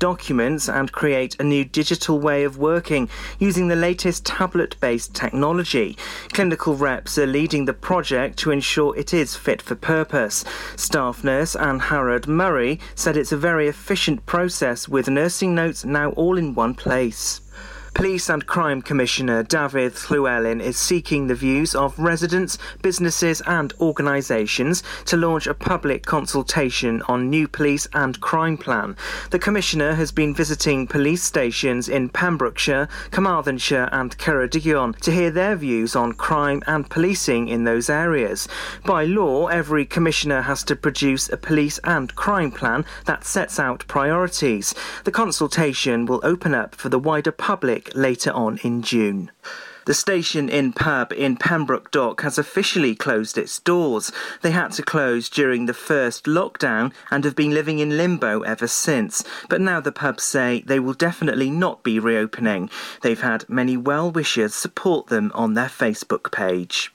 documents and create a new digital way of working using the latest tablet based technology. Clinical reps are leading the project to ensure it is fit for purpose. Staff nurse Anne Harrod Murray said it's a very efficient process with nursing notes now all in one place. Police and Crime Commissioner David Llywelyn is seeking the views of residents, businesses, and organisations to launch a public consultation on new police and crime plan. The Commissioner has been visiting police stations in Pembrokeshire, Carmarthenshire, and Ceredigion to hear their views on crime and policing in those areas. By law, every Commissioner has to produce a police and crime plan that sets out priorities. The consultation will open up for the wider public later on in June. The Station Inn pub in Pembroke Dock has officially closed its doors. They had to close during the first lockdown and have been living in limbo ever since. But now the pubs say they will definitely not be reopening. They've had many well wishers support them on their Facebook page.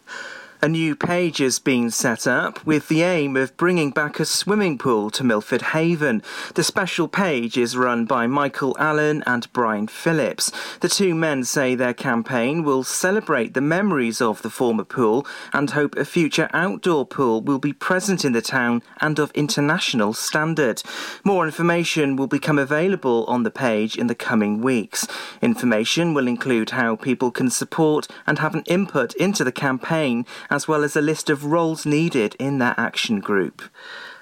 A new page has been set up with the aim of bringing back a swimming pool to Milford Haven. The special page is run by Michael Allen and Brian Phillips. The two men say their campaign will celebrate the memories of the former pool and hope a future outdoor pool will be present in the town and of international standard. More information will become available on the page in the coming weeks. Information will include how people can support and have an input into the campaign as well as a list of roles needed in that action group.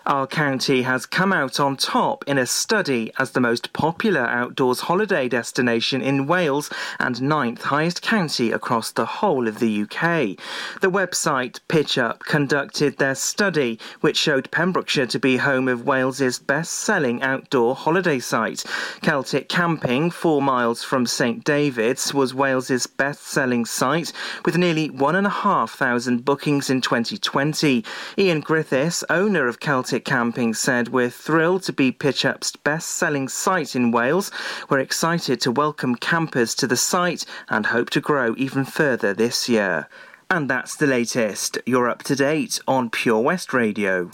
Our county has come out on top in a study as the most popular outdoors holiday destination in Wales and ninth highest county across the whole of the UK. The website PitchUp conducted their study, which showed Pembrokeshire to be home of Wales's best-selling outdoor holiday site. Celtic Camping, four miles from St David's, was Wales's best-selling site with nearly one and a half thousand bookings in 2020. Ian Griffiths, owner of Celtic Camping said, We're thrilled to be PitchUp's best selling site in Wales. We're excited to welcome campers to the site and hope to grow even further this year. And that's the latest. You're up to date on Pure West Radio.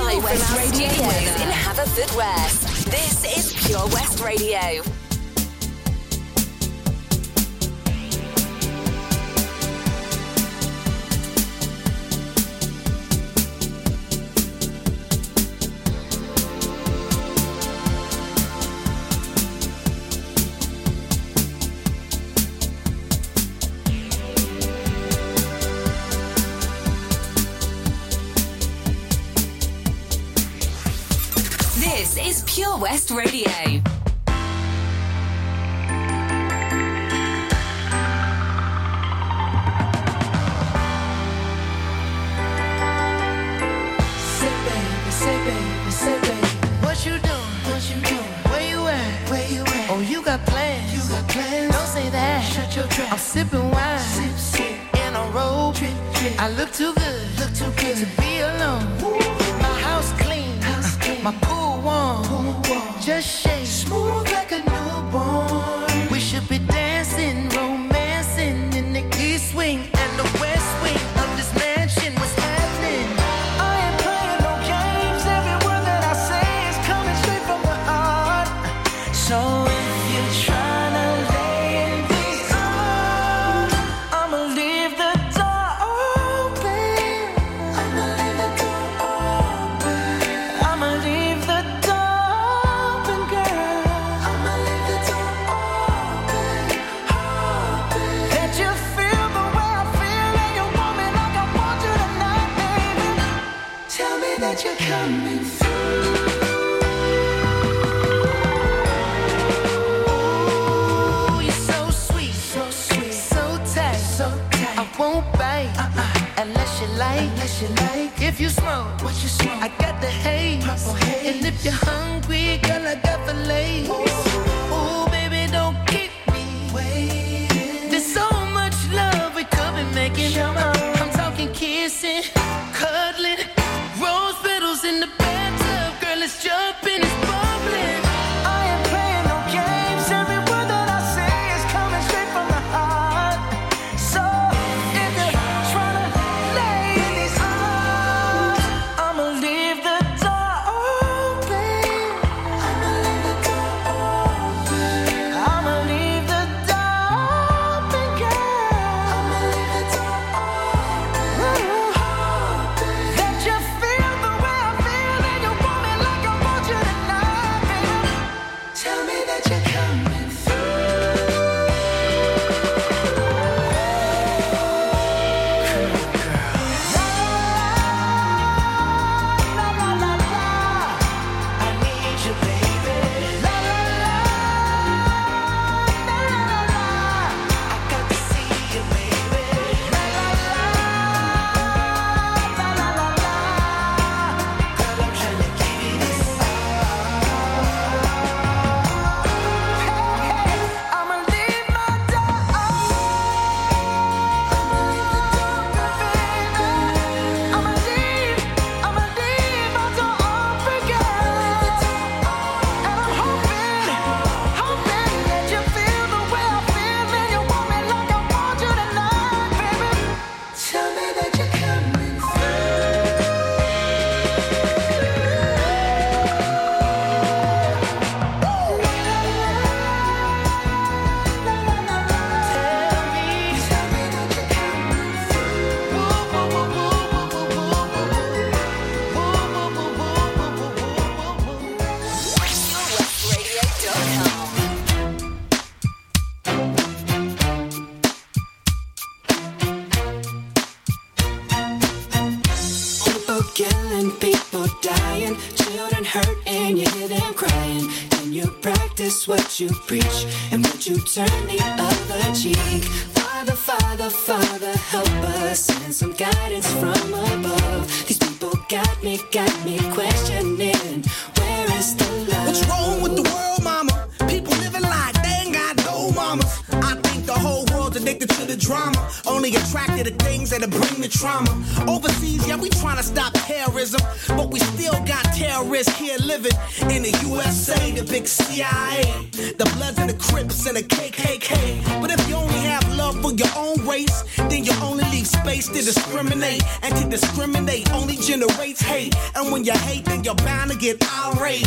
Live from our studios in Haverfordwest. This is Pure West Radio. Radio. If you smoke, what you smoke? I got the haze. Purple haze. And if you're hungry, girl, I got the oh. lace. Ooh, baby, don't keep me waiting. There's so much love we could be making. I'm living in the USA, the big CIA. The Bloods and the Crips and the KKK. But if you only have love for your own race, then you only leave space to discriminate. And to discriminate only generates hate. And when you hate, then you're bound to get irate.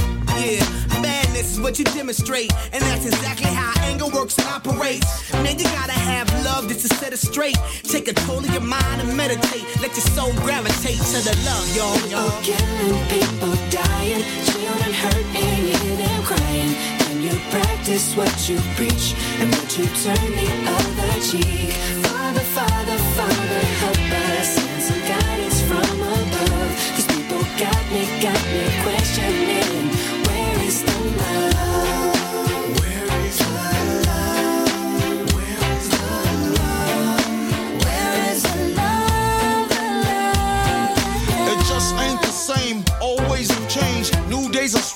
Demonstrate. And that's exactly how anger works and operates. Man, you gotta have love just to set it straight. Take control of your mind and meditate. Let your soul gravitate to the love, y'all. People killing, people dying, children hurt, and you hear them crying. And you practice what you preach, and would you turn the other cheek? Father, Father,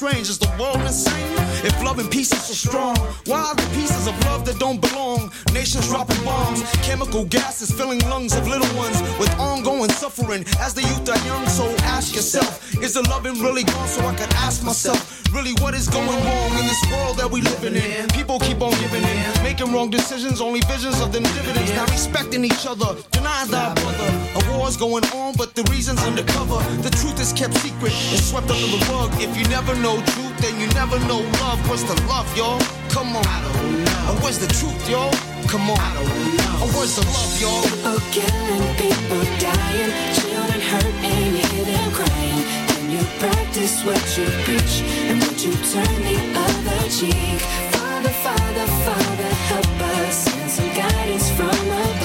strange. Is the world insane? If love and peace is so strong, why are the pieces of love that don't belong? Nations dropping bombs, chemical gases filling lungs of little ones with ongoing suffering as the youth are young. So ask yourself, is the loving really gone? So I can ask myself, really, what is going wrong in this world that we living in? People keep on giving in, making wrong decisions, only visions of them dividends. Not respecting each other, denying thy brother. A war's going on, but the reason's undercover. The truth is kept secret and swept under the rug. If you never know truth, then you never know love. What's the love, y'all? Come on. I don't know. Or where's the truth, y'all? Come on. I don't know. Or where's the love, y'all? People killing, people dying, children hurt, and you hear them crying. Can you practice what you preach, and would you turn the other cheek? Father, Father, Father, help us, send some guidance from above.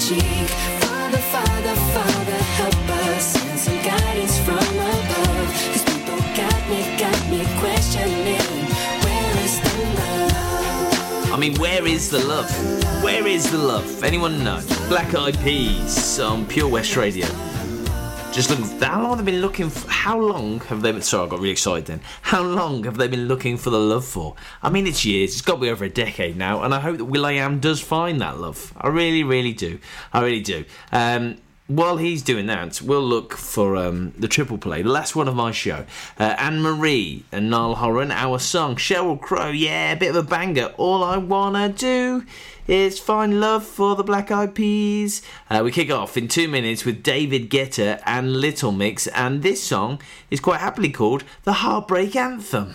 cheek? Father, Father, Father, help us, send some guidance from above. These people got me, got me questioning, where is the love? I mean, where is the love? Where is the love? Anyone know? Black Eyed Peas on Pure West Radio. Just looking. How long have they been looking? For, how long have they been? Sorry, I got really excited then. How long have they been looking for the love for? I mean, it's years. It's got to be over a decade now, and I hope that will.i.am does find that love. I really, really do. I really do. Um, while he's doing that, we'll look for um, the triple play, the last one of my show. Uh, Anne Marie and Niall Horan, our song. Sheryl Crow, yeah, a bit of a banger. All I wanna do is find love for the Black Eyed Peas. Uh, we kick off in two minutes with David Guetta and Little Mix, and this song is quite happily called the Heartbreak Anthem.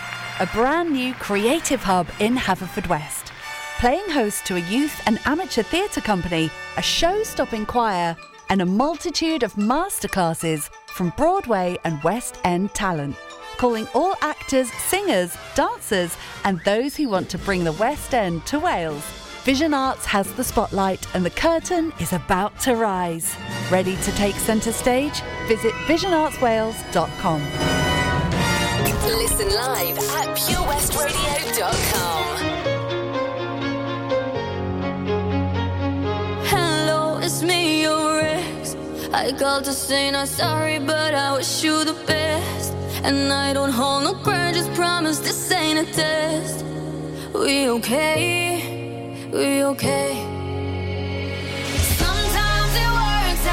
a brand new creative hub in Haverfordwest. Playing host to a youth and amateur theatre company, a show stopping choir, and a multitude of masterclasses from Broadway and West End talent. Calling all actors, singers, dancers, and those who want to bring the West End to Wales. Vision Arts has the spotlight and the curtain is about to rise. Ready to take centre stage? Visit visionartswales.com. Listen live at purewestradio.com. Hello, it's me, your ex. I called to say not sorry, but I wish you the best. And I don't hold no grudges, promise this ain't a test. We okay? We okay? Sometimes it works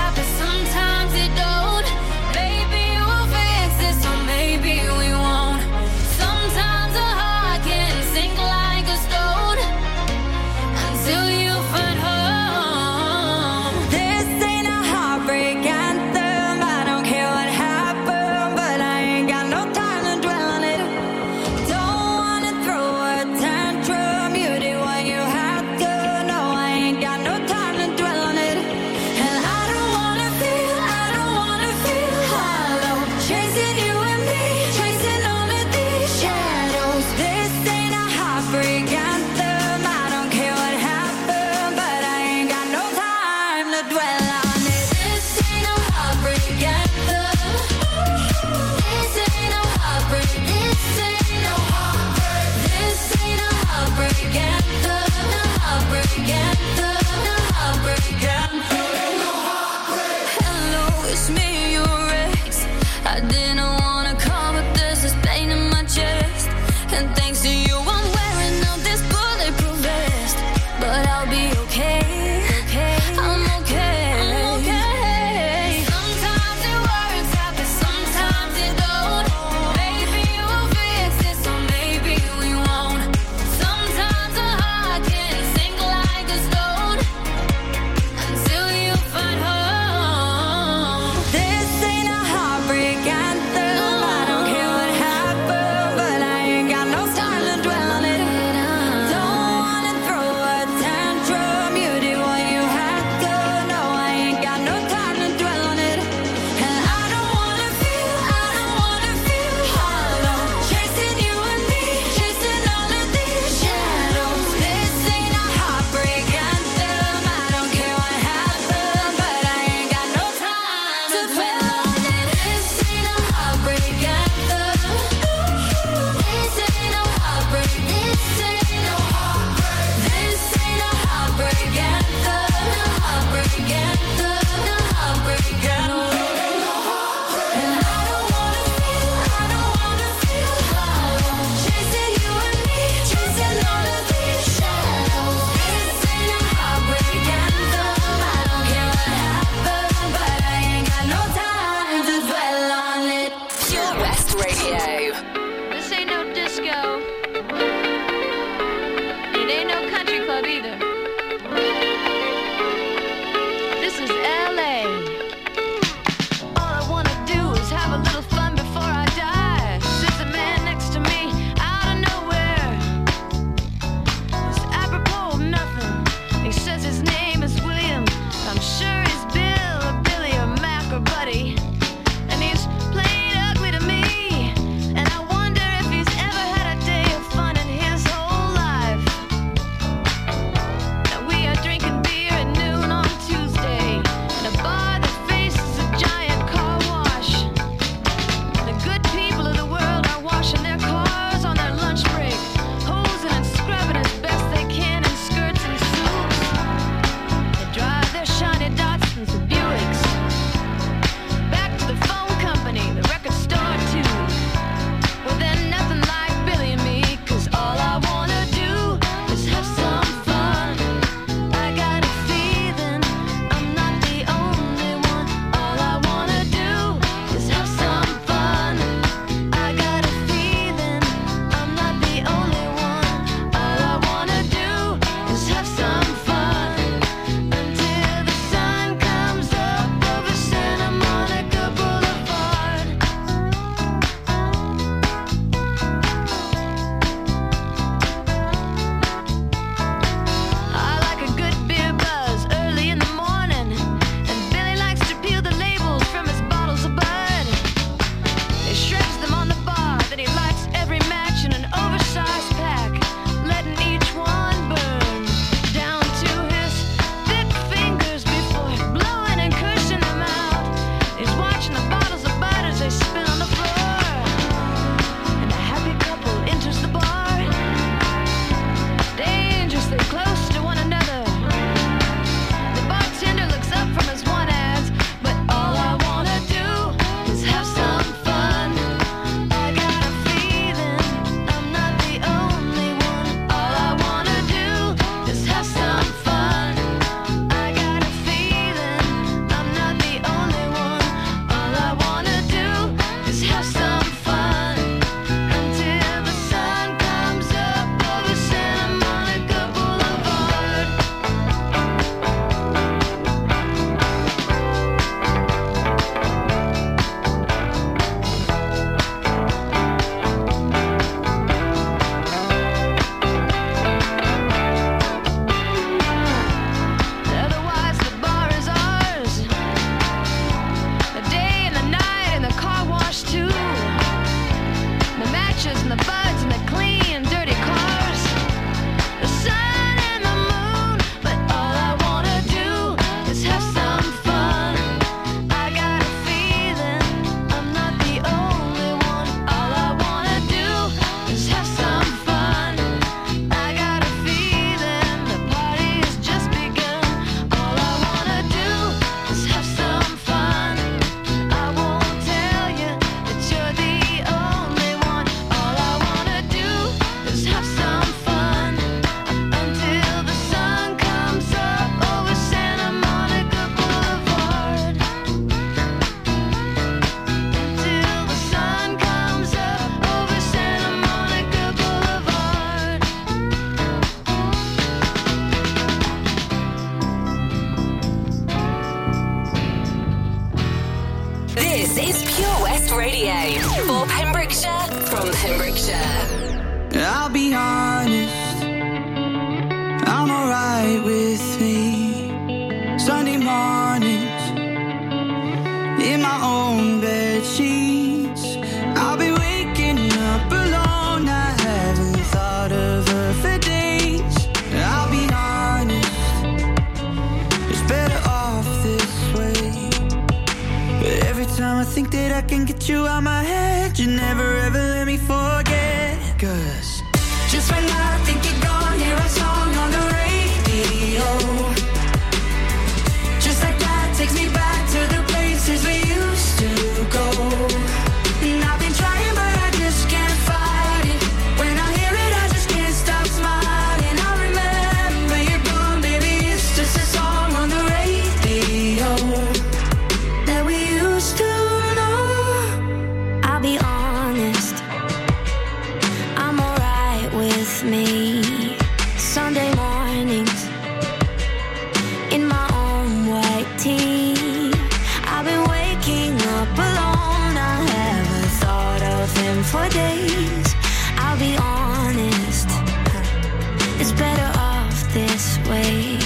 it's better off this way.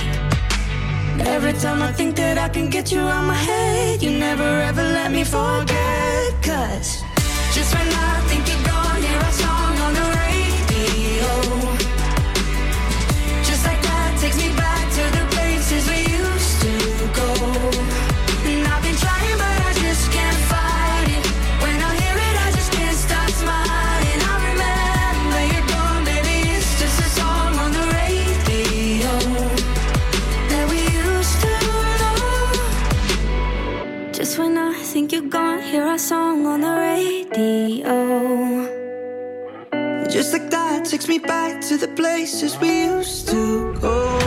Every time I think that I can get you out my head, you never ever let me forget. Cause just when I think you're gone, hear a song on the radio. Takes me back to the places we used to go.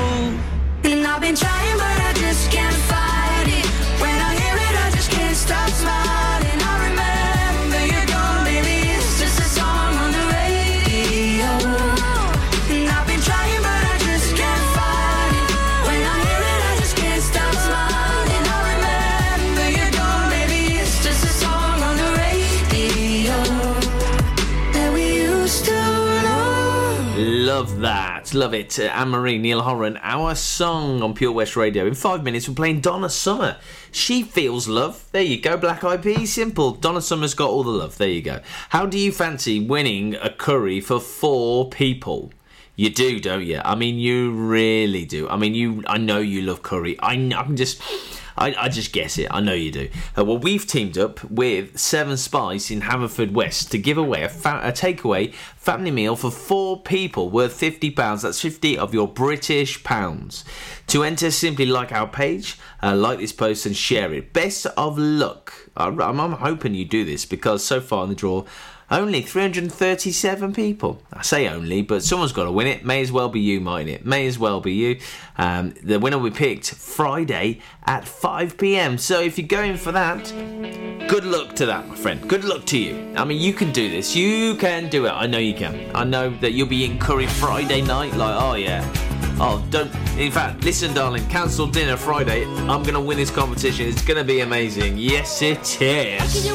And I've been trying, but that. Love it. Uh, Anne Marie, Niall Horan, our song on Pure West Radio. In five minutes, we're playing Donna Summer. She feels love. There you go, Black Eyed Peas. Simple. Donna Summer's got all the love. There you go. How do you fancy winning a curry for four people? You do, don't you? I mean, you really do. I mean, you. I know you love curry. I, I'm just. I, I just guess it. I know you do. Uh, well, we've teamed up with Seven Spice in Haverford West to give away a, fa- a takeaway family meal for four people worth fifty pounds. That's fifty of your British pounds. To enter, simply like our page, uh, like this post, and share it. Best of luck. I'm, I'm hoping you do this because so far in the draw. Only 337 people. I say only, but someone's got to win it. May as well be you, mightn't it? May as well be you. Um, the winner will be picked Friday at 5 pm. So if you're going for that, good luck to that, my friend. Good luck to you. I mean, you can do this. You can do it. I know you can. I know that you'll be in Curry Friday night. Like, oh yeah. Oh, don't. In fact, listen, darling. Cancel dinner Friday. I'm gonna win this competition. It's gonna be amazing. Yes, it is.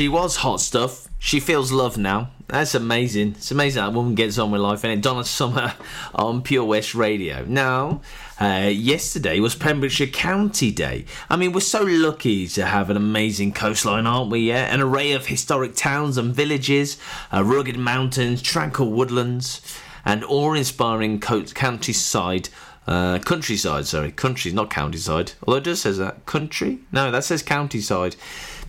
She was hot stuff. She feels love now. That's amazing. It's amazing that woman gets on with life. And it Donna Summer on Pure West Radio. Now, uh, yesterday was Pembrokeshire County Day. I mean, we're so lucky to have an amazing coastline, aren't we? Yeah, an array of historic towns and villages, uh, rugged mountains, tranquil woodlands, and awe-inspiring co- countryside. Uh, countryside, sorry, country, not countryside. Although it does says that country. No, that says countryside.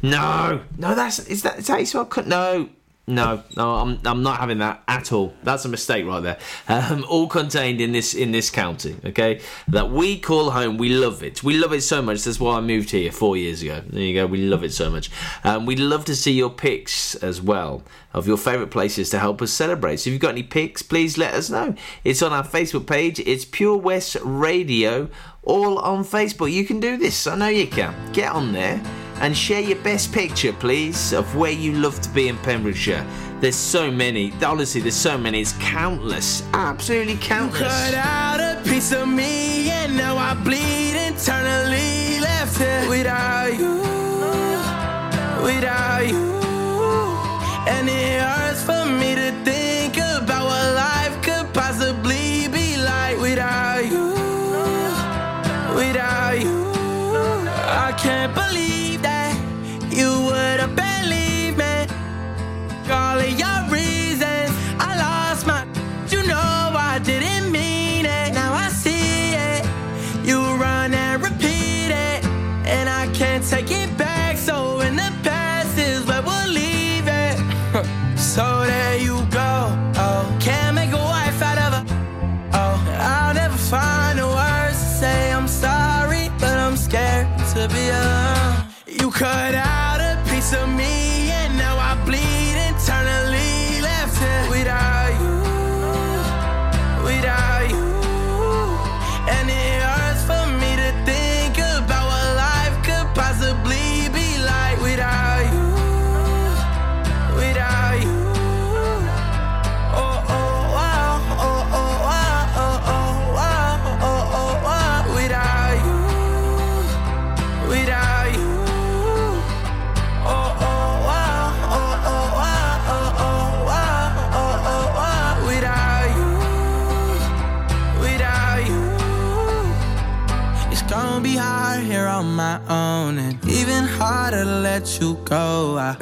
No, no, that's is that is that coun- No, no, no, I'm I'm not having that at all. That's a mistake right there. Um, all contained in this in this county, okay? That we call home. We love it. We love it so much. That's why I moved here four years ago. There you go. We love it so much. Um, we'd love to see your pics as well of your favourite places to help us celebrate. So if you've got any pics, please let us know. It's on our Facebook page. It's Pure West Radio. All on Facebook. You can do this. I know you can. Get on there and share your best picture, please, of where you love to be in Pembrokeshire. There's so many. Honestly, there's so many. It's countless. Absolutely countless.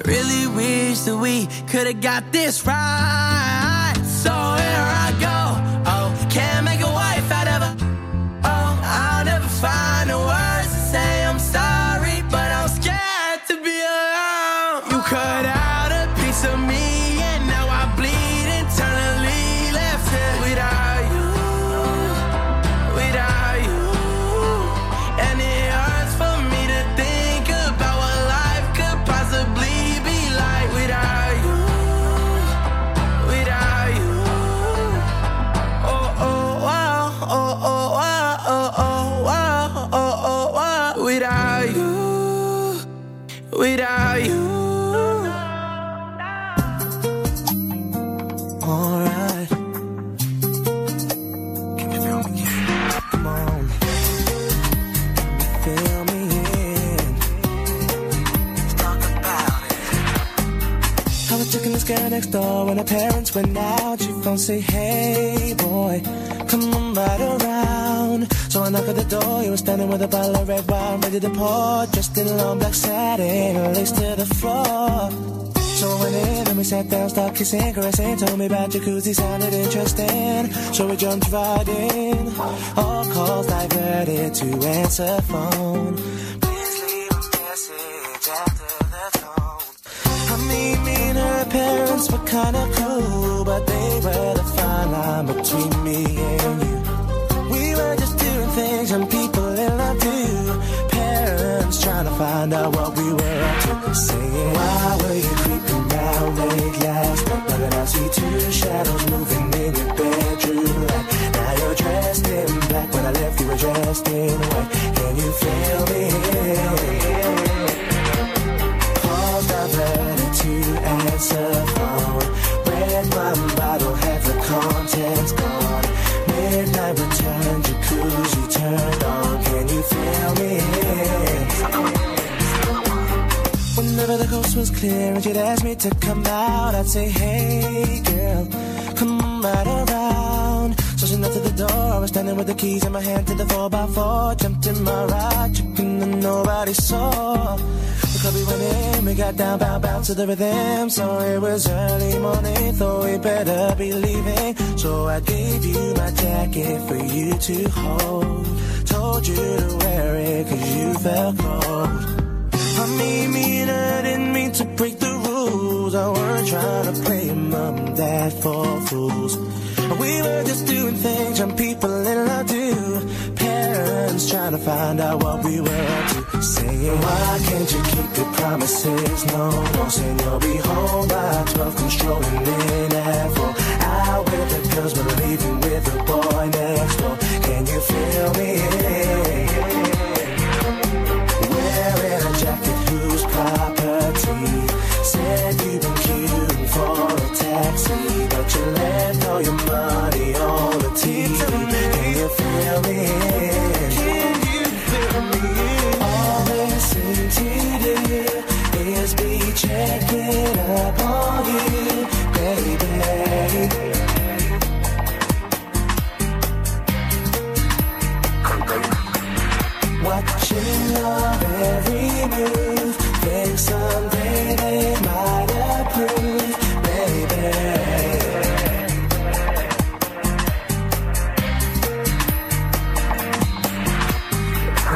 Really wish that we could've got this right. Out. She phone say, Hey boy, come on right around. So I knock at the door. You were standing with a bottle of red wine ready to pour, dressed in a long black satin, lace to the floor. So I went in and we sat down, started kissing, caressing. Told me about jacuzzi, sounded interesting. So we jumped right in. All calls diverted to answer phone. Please leave a message after the tone. I mean, me and her parents were kinda cool, but they were the fine line between me and you. We were just doing things and people in love do. Parents trying to find out what we were up to. Saying, Why were you creeping down late last night? Now that I see two shadows moving in your bedroom light. Now you're dressed in black. When I left, you were dressed in white. Can you feel me? Calls diverted to answer phone. Red wine bottle, had the contents gone. Midnight return, jacuzzi turned on. Can you feel me? Whenever the coast was clear and she'd ask me to come out, I'd say, hey girl, come right around. So she knocked to the door, I was standing with the keys in my hand to the 4x4, jumped in my ride, chicken and nobody saw. Club we went in, we got down, bow, bow to the rhythm. So it was early morning, thought we better be leaving. So I gave you my jacket for you to hold. Told you to wear it cause you felt cold. I mean, me and I didn't mean to break the rules. I weren't trying to play mom and dad for fools. We were just doing things young people in love do. Parents trying to find out what we were up to. Saying, why can't you keep your promises? No, no, saying you'll be home by 12, controlling in at 4. Out with the girls, but leaving with the boy next door. Can you feel me? Wearing a jacket whose property said you've been queuing for a taxi, but you left all your money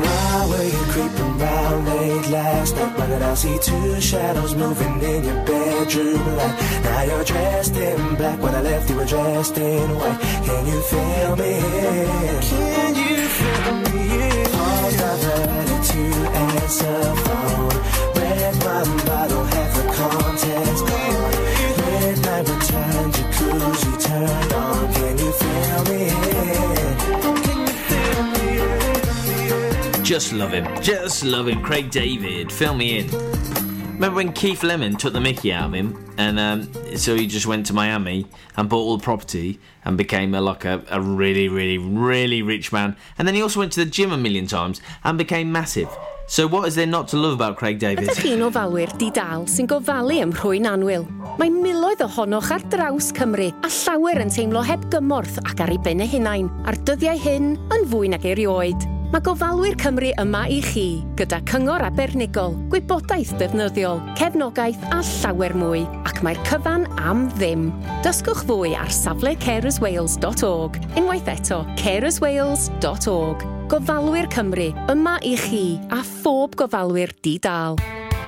Why were you creeping round late last night? Why did I see two shadows moving in your bedroom light? Now you're dressed in black. When I left, you were dressed in white. Can you feel me? Can you feel me? To answer. Red wine bottle, gone. Midnight return, jacuzzi turned on. Can you feel me? Just love him. Just love him. Craig David, fill me in. Remember when Keith Lemon took the mickey out of him, and um, so he just went to Miami and bought all the property and became a, like a, a really, really, really rich man. And then he also went to the gym a million times and became massive. So what is there not to love about Craig David? Ydych chi'n ofalwyr di-dal sy'n gofalu ym Mhrwyn Anwyl? Mae miloedd ohonoch ar draws Cymru a llawer yn teimlo heb gymorth ac ar ei ben eu hunain a'r dyddiau hyn yn fwy nag erioed. Mae gofalwyr Cymru yma i chi, gyda cyngor abernigol, gwybodaeth defnyddiol, cefnogaeth a llawer mwy, ac mae'r cyfan am ddim. Dysgwch fwy ar safle carerswales.org, unwaith eto carerswales.org. Gofalwyr Cymru, yma i chi a phob gofalwyr di-dal.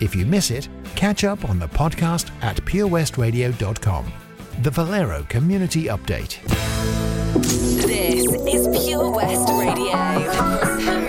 If you miss it, catch up on the podcast at purewestradio.com. The Valero Community Update. This is Pure West Radio.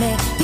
make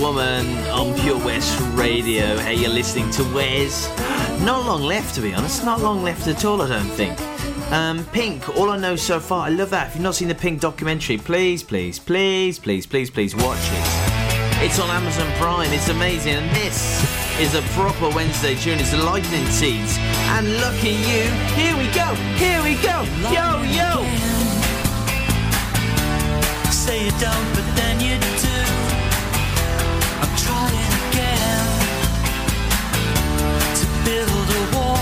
Woman on Pure West Radio. Hey, you're listening to Wes. Not long left, to be honest. Not long left at all, I don't think. Um, Pink, all I know so far, I love that. If you've not seen the Pink documentary, please, please, please, please, please, please watch it. It's on Amazon Prime, it's amazing. And this is a proper Wednesday tune. It's the Lightning Seeds. And lucky you, here we go, here we go, yo, yo. Say you don't, but then you do. I'm trying again to build a wall.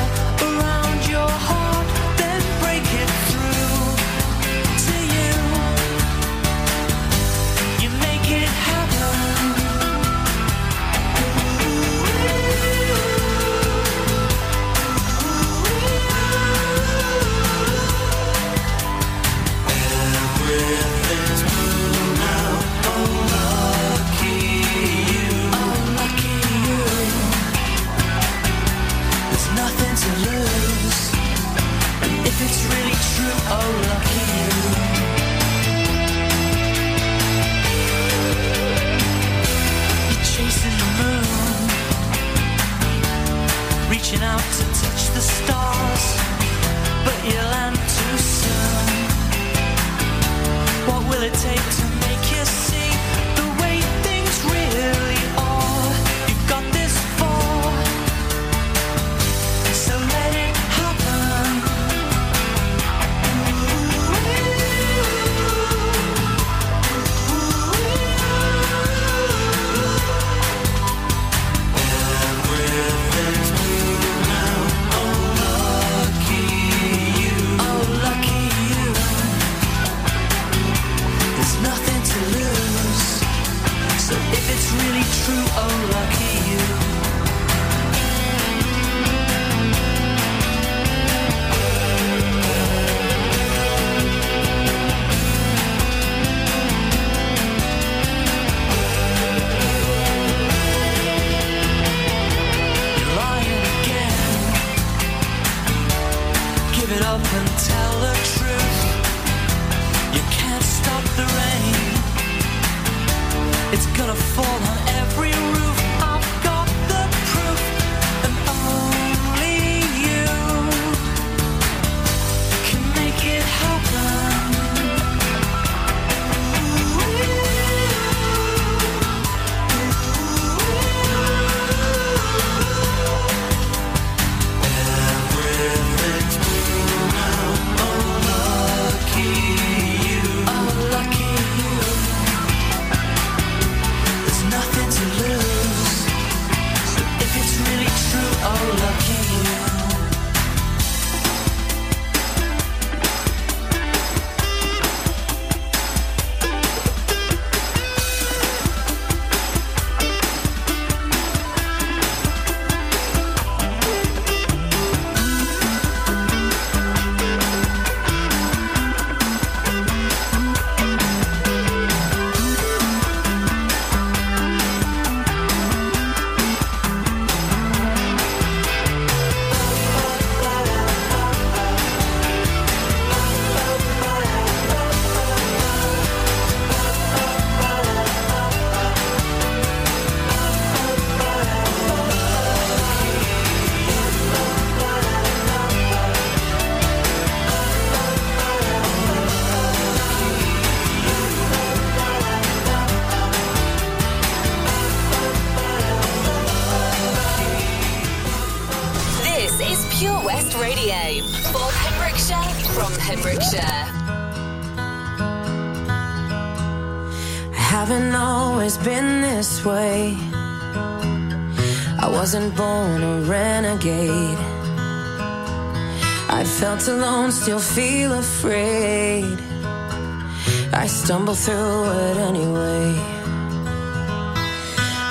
stars, but you land too soon. What will it take to felt alone, still feel afraid. I stumble through it anyway.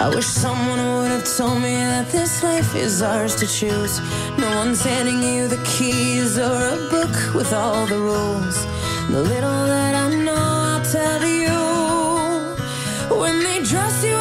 I wish someone would have told me that this life is ours to choose. No one's handing you the keys or a book with all the rules. The little that I know, I'll tell you. When they dress you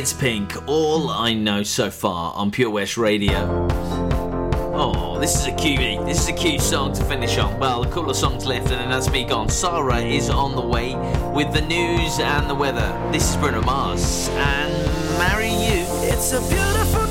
It's Pink, all I know so far on Pure West Radio. Oh, this is a cutie. This is a cute song to finish on. Well, a couple of songs left, and then that's me gone. Sarah is on the way with the news and the weather. This is Bruno Mars and Marry You. It's a beautiful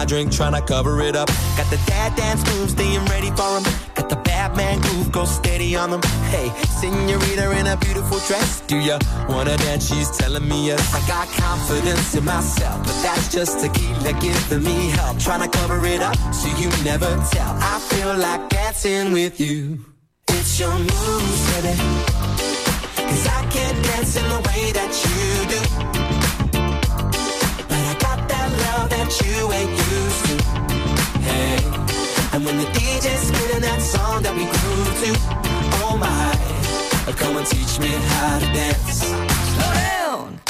my drink, tryna cover it up. Got the dad dance moves, staying ready for 'em. Got the Batman groove, go steady on them. Hey, senorita in a beautiful dress. Do ya wanna dance? She's telling me yes. I got confidence in myself, but that's just tequila giving me help. Tryna cover it up so you never tell. I feel like dancing with you. It's your moves, baby. Cause I can't dance in the way that you do. But I got that love that you ain't. And when the DJ's spinning that song that we grew to, oh my, come and teach me how to dance. Slow down.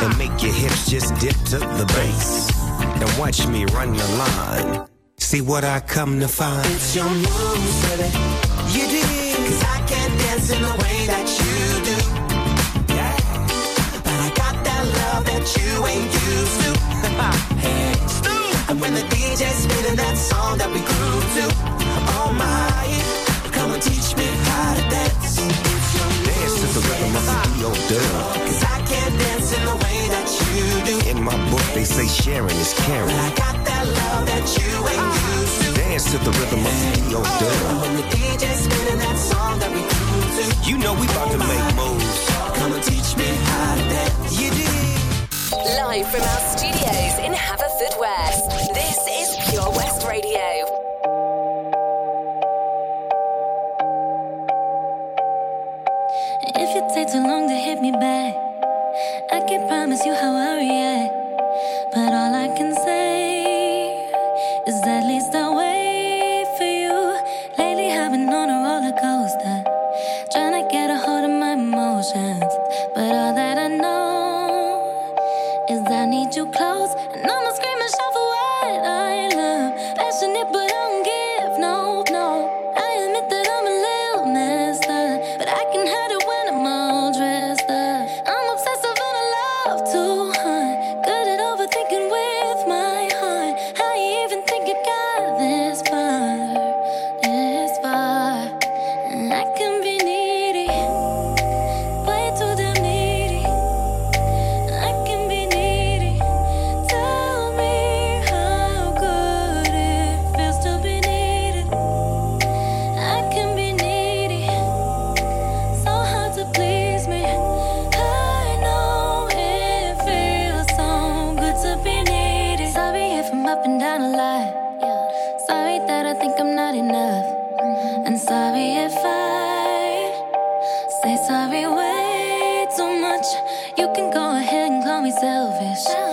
and make your hips just dip to the bass. And watch me run the line. See what I come to find. It's your moves, baby. You dig. Cause I can't dance in the way that you do. Yeah. But I got that love that you ain't used to. hey. And when the DJ's spinning that song that we grew to. Say sharing is caring. But I got that love that you ain't ah. used to. Dance to the rhythm of the D.O. And Dub. Oh, when the DJ's spinning that song that we grew to. You know we about to make moves. Come and teach me how to dance. You dig. Live from our studios in Haverfordwest, this is Pure West Radio. If you take too long to hit me back, I can promise you how I call me selfish.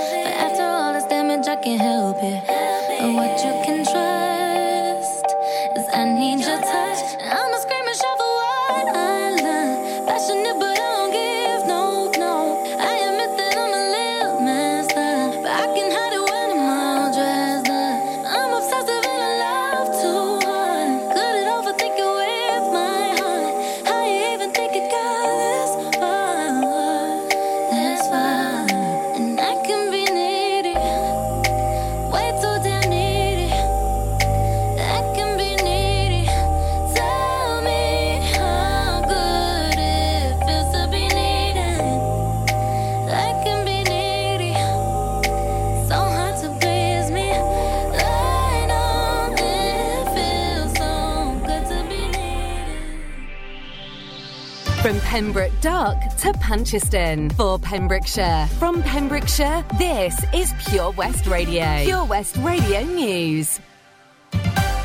Pembroke Dock to Puncheston for Pembrokeshire. From Pembrokeshire, this is Pure West Radio. Pure West Radio News.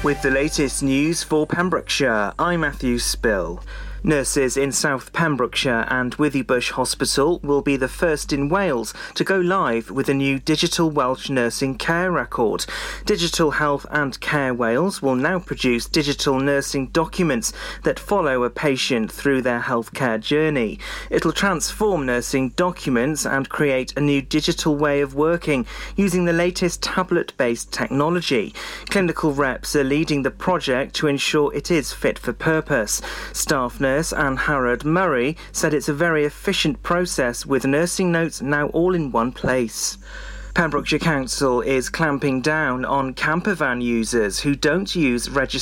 With the latest news for Pembrokeshire, I'm Matthew Spill. Nurses in South Pembrokeshire and Withybush Hospital will be the first in Wales to go live with a new digital Welsh nursing care record. Digital Health and Care Wales will now produce digital nursing documents that follow a patient through their healthcare journey. It'll transform nursing documents and create a new digital way of working using the latest tablet based technology. Clinical reps are leading the project to ensure it is fit for purpose. Staff nurse Anne Harrod Murray said it's a very efficient process with nursing notes now all in one place. Pembrokeshire Council is clamping down on campervan users who don't use registered